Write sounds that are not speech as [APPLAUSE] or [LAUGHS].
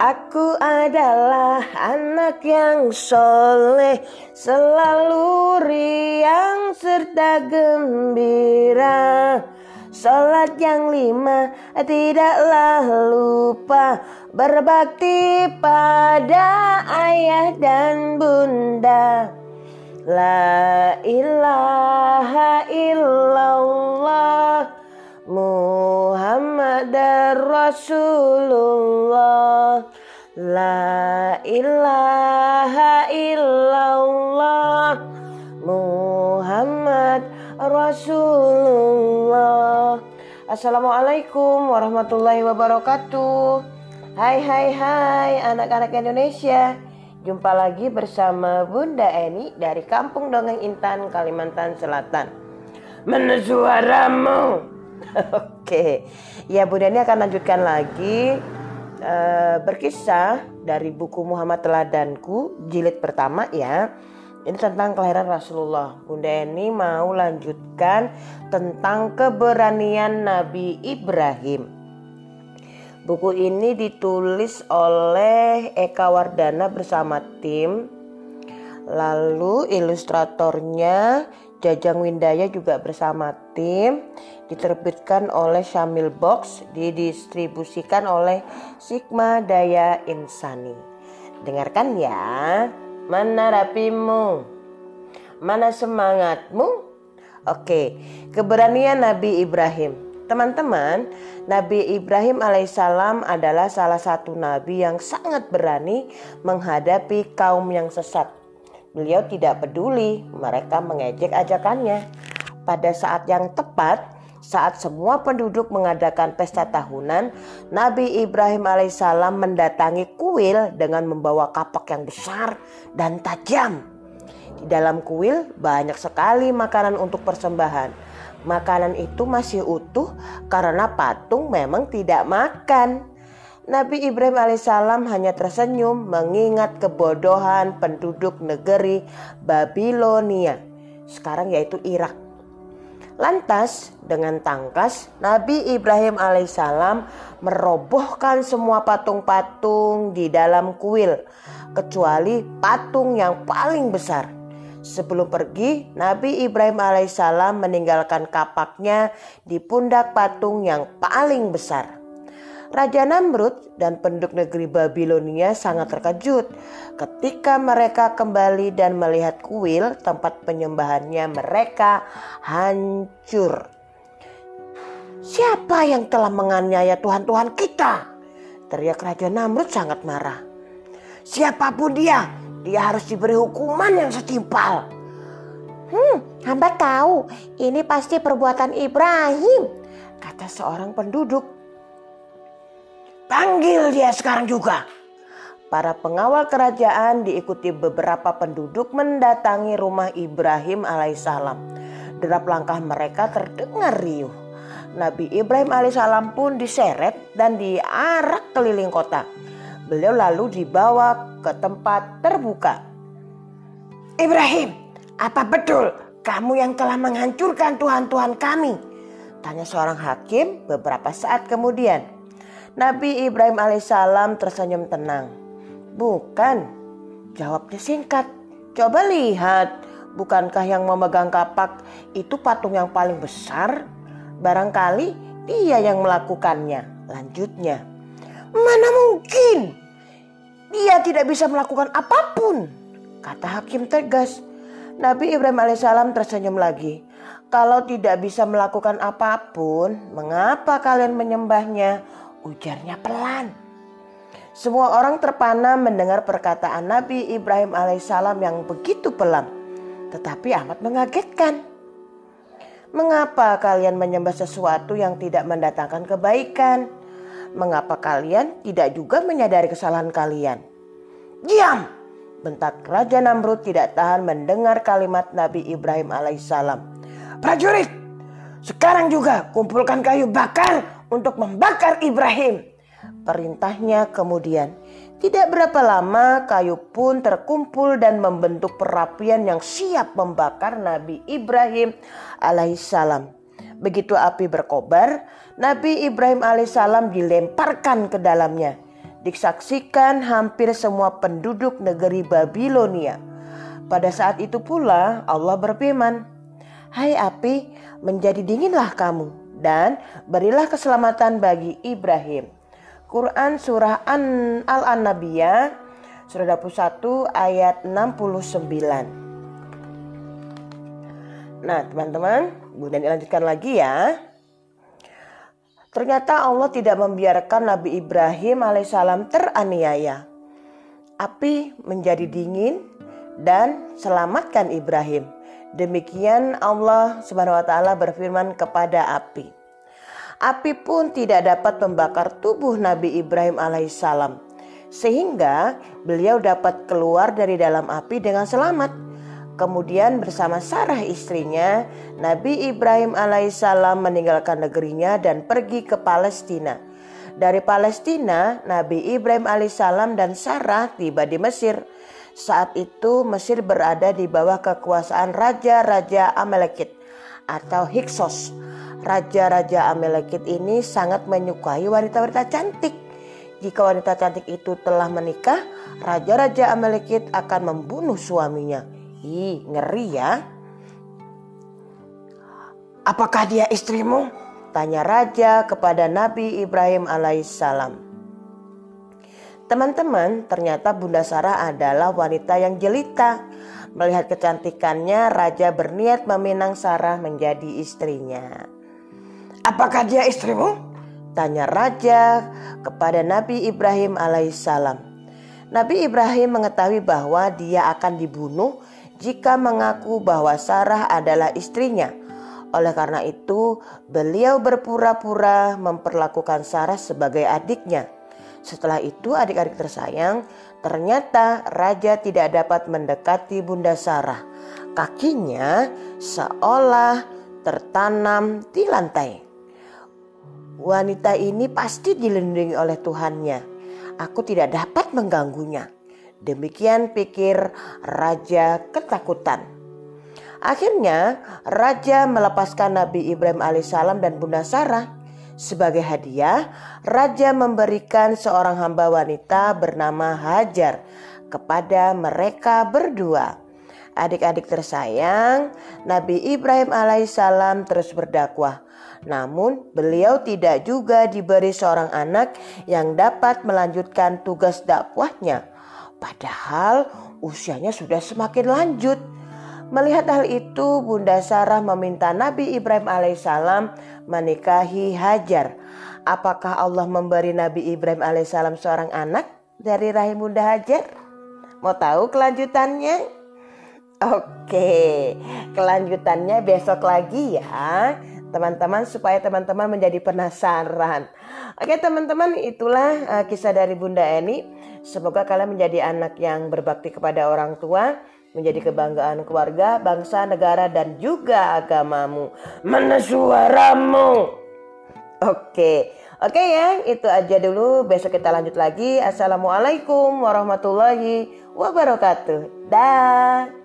Aku adalah anak yang soleh Selalu riang serta gembira. Salat yang lima tidaklah lupa Berbakti pada ayah dan bunda. La ilaha illallah Muhammad Rasulullah La ilaha illallah Muhammad Rasulullah. Assalamualaikum warahmatullahi wabarakatuh. Hai hai hai anak-anak Indonesia. Jumpa lagi bersama Bunda Eni dari Kampung Dongeng Intan, Kalimantan Selatan. Mana suaramu? [LAUGHS] Oke, ya Bu Dani akan lanjutkan lagi uh, berkisah dari buku Muhammad Teladanku jilid pertama ya. Ini tentang kelahiran Rasulullah. Bunda Eni mau lanjutkan tentang keberanian Nabi Ibrahim. Buku ini ditulis oleh Eka Wardana bersama tim. Lalu ilustratornya Jajang Windaya juga bersama tim diterbitkan oleh Syamil Box didistribusikan oleh Sigma Daya Insani. Dengarkan ya, mana rapimu? Mana semangatmu? Oke, keberanian Nabi Ibrahim. Teman-teman, Nabi Ibrahim alaihissalam adalah salah satu nabi yang sangat berani menghadapi kaum yang sesat Beliau tidak peduli mereka mengejek ajakannya. Pada saat yang tepat, saat semua penduduk mengadakan pesta tahunan, Nabi Ibrahim alaihissalam mendatangi kuil dengan membawa kapak yang besar dan tajam. Di dalam kuil banyak sekali makanan untuk persembahan. Makanan itu masih utuh karena patung memang tidak makan. Nabi Ibrahim alaihissalam hanya tersenyum mengingat kebodohan penduduk negeri Babilonia, sekarang yaitu Irak. Lantas dengan tangkas Nabi Ibrahim alaihissalam merobohkan semua patung-patung di dalam kuil kecuali patung yang paling besar. Sebelum pergi, Nabi Ibrahim alaihissalam meninggalkan kapaknya di pundak patung yang paling besar. Raja Namrud dan penduduk negeri Babilonia sangat terkejut ketika mereka kembali dan melihat kuil tempat penyembahannya mereka hancur. Siapa yang telah menganiaya Tuhan-Tuhan kita? Teriak Raja Namrud sangat marah. Siapa pun dia, dia harus diberi hukuman yang setimpal. Hmm, hamba tahu ini pasti perbuatan Ibrahim, kata seorang penduduk. Panggil dia sekarang juga. Para pengawal kerajaan diikuti beberapa penduduk mendatangi rumah Ibrahim alaihissalam. Derap langkah mereka terdengar riuh. Nabi Ibrahim alaihissalam pun diseret dan diarak keliling kota. Beliau lalu dibawa ke tempat terbuka. Ibrahim, apa betul kamu yang telah menghancurkan Tuhan-Tuhan kami? Tanya seorang hakim beberapa saat kemudian. Nabi Ibrahim alaihissalam tersenyum tenang. Bukan, jawabnya singkat. Coba lihat, bukankah yang memegang kapak itu patung yang paling besar? Barangkali dia yang melakukannya. Lanjutnya, mana mungkin? Dia tidak bisa melakukan apa pun, kata hakim tegas. Nabi Ibrahim alaihissalam tersenyum lagi. Kalau tidak bisa melakukan apa pun, mengapa kalian menyembahnya? Ujarnya pelan. Semua orang terpana mendengar perkataan Nabi Ibrahim alaihissalam yang begitu pelan, tetapi amat mengagetkan. Mengapa kalian menyembah sesuatu yang tidak mendatangkan kebaikan? Mengapa kalian tidak juga menyadari kesalahan kalian? Diam! Bentak Raja Namrud tidak tahan mendengar kalimat Nabi Ibrahim alaihissalam. Prajurit, sekarang juga kumpulkan kayu bakar untuk membakar Ibrahim. Perintahnya kemudian. Tidak berapa lama kayu pun terkumpul dan membentuk perapian yang siap membakar Nabi Ibrahim alaihissalam. Begitu api berkobar, Nabi Ibrahim alaihissalam dilemparkan ke dalamnya. disaksikan hampir semua penduduk negeri Babilonia. Pada saat itu pula Allah berfirman, Hai api, menjadi dinginlah kamu dan berilah keselamatan bagi Ibrahim. Quran Surah An Al-Anabiyah Surah 21 ayat 69 Nah teman-teman, Bunda lanjutkan lagi ya. Ternyata Allah tidak membiarkan Nabi Ibrahim alaihissalam teraniaya. Api menjadi dingin dan selamatkan Ibrahim. Demikian Allah Subhanahu wa taala berfirman kepada api. Api pun tidak dapat membakar tubuh Nabi Ibrahim alaihissalam sehingga beliau dapat keluar dari dalam api dengan selamat. Kemudian bersama Sarah istrinya, Nabi Ibrahim alaihissalam meninggalkan negerinya dan pergi ke Palestina. Dari Palestina, Nabi Ibrahim alaihissalam dan Sarah tiba di Mesir. Saat itu Mesir berada di bawah kekuasaan Raja-Raja Amalekit atau Hiksos. Raja-Raja Amalekit ini sangat menyukai wanita-wanita cantik. Jika wanita cantik itu telah menikah, Raja-Raja Amalekit akan membunuh suaminya. Ih, ngeri ya. Apakah dia istrimu? Tanya raja kepada Nabi Ibrahim alaihissalam. Teman-teman, ternyata Bunda Sarah adalah wanita yang jelita. Melihat kecantikannya, raja berniat meminang Sarah menjadi istrinya. Apakah dia istrimu? Tanya raja kepada Nabi Ibrahim alaihissalam. Nabi Ibrahim mengetahui bahwa dia akan dibunuh jika mengaku bahwa Sarah adalah istrinya. Oleh karena itu, beliau berpura-pura memperlakukan Sarah sebagai adiknya. Setelah itu, adik-adik tersayang, ternyata raja tidak dapat mendekati Bunda Sarah. Kakinya seolah tertanam di lantai. Wanita ini pasti dilindungi oleh Tuhannya. Aku tidak dapat mengganggunya. Demikian pikir raja ketakutan. Akhirnya raja melepaskan Nabi Ibrahim alaihissalam dan Bunda Sarah. Sebagai hadiah, raja memberikan seorang hamba wanita bernama Hajar kepada mereka berdua. Adik-adik tersayang, Nabi Ibrahim alaihissalam terus berdakwah. Namun, beliau tidak juga diberi seorang anak yang dapat melanjutkan tugas dakwahnya. Padahal usianya sudah semakin lanjut. Melihat hal itu, Bunda Sarah meminta Nabi Ibrahim alaihissalam menikahi Hajar. Apakah Allah memberi Nabi Ibrahim alaihissalam seorang anak dari rahim Bunda Hajar? Mau tahu kelanjutannya? Oke, kelanjutannya besok lagi ya teman-teman supaya teman-teman menjadi penasaran. Oke teman-teman itulah uh, kisah dari Bunda Eni. Semoga kalian menjadi anak yang berbakti kepada orang tua, menjadi kebanggaan keluarga, bangsa, negara dan juga agamamu. Mana suaramu? Oke. Oke ya, itu aja dulu. Besok kita lanjut lagi. Assalamualaikum warahmatullahi wabarakatuh. Dah.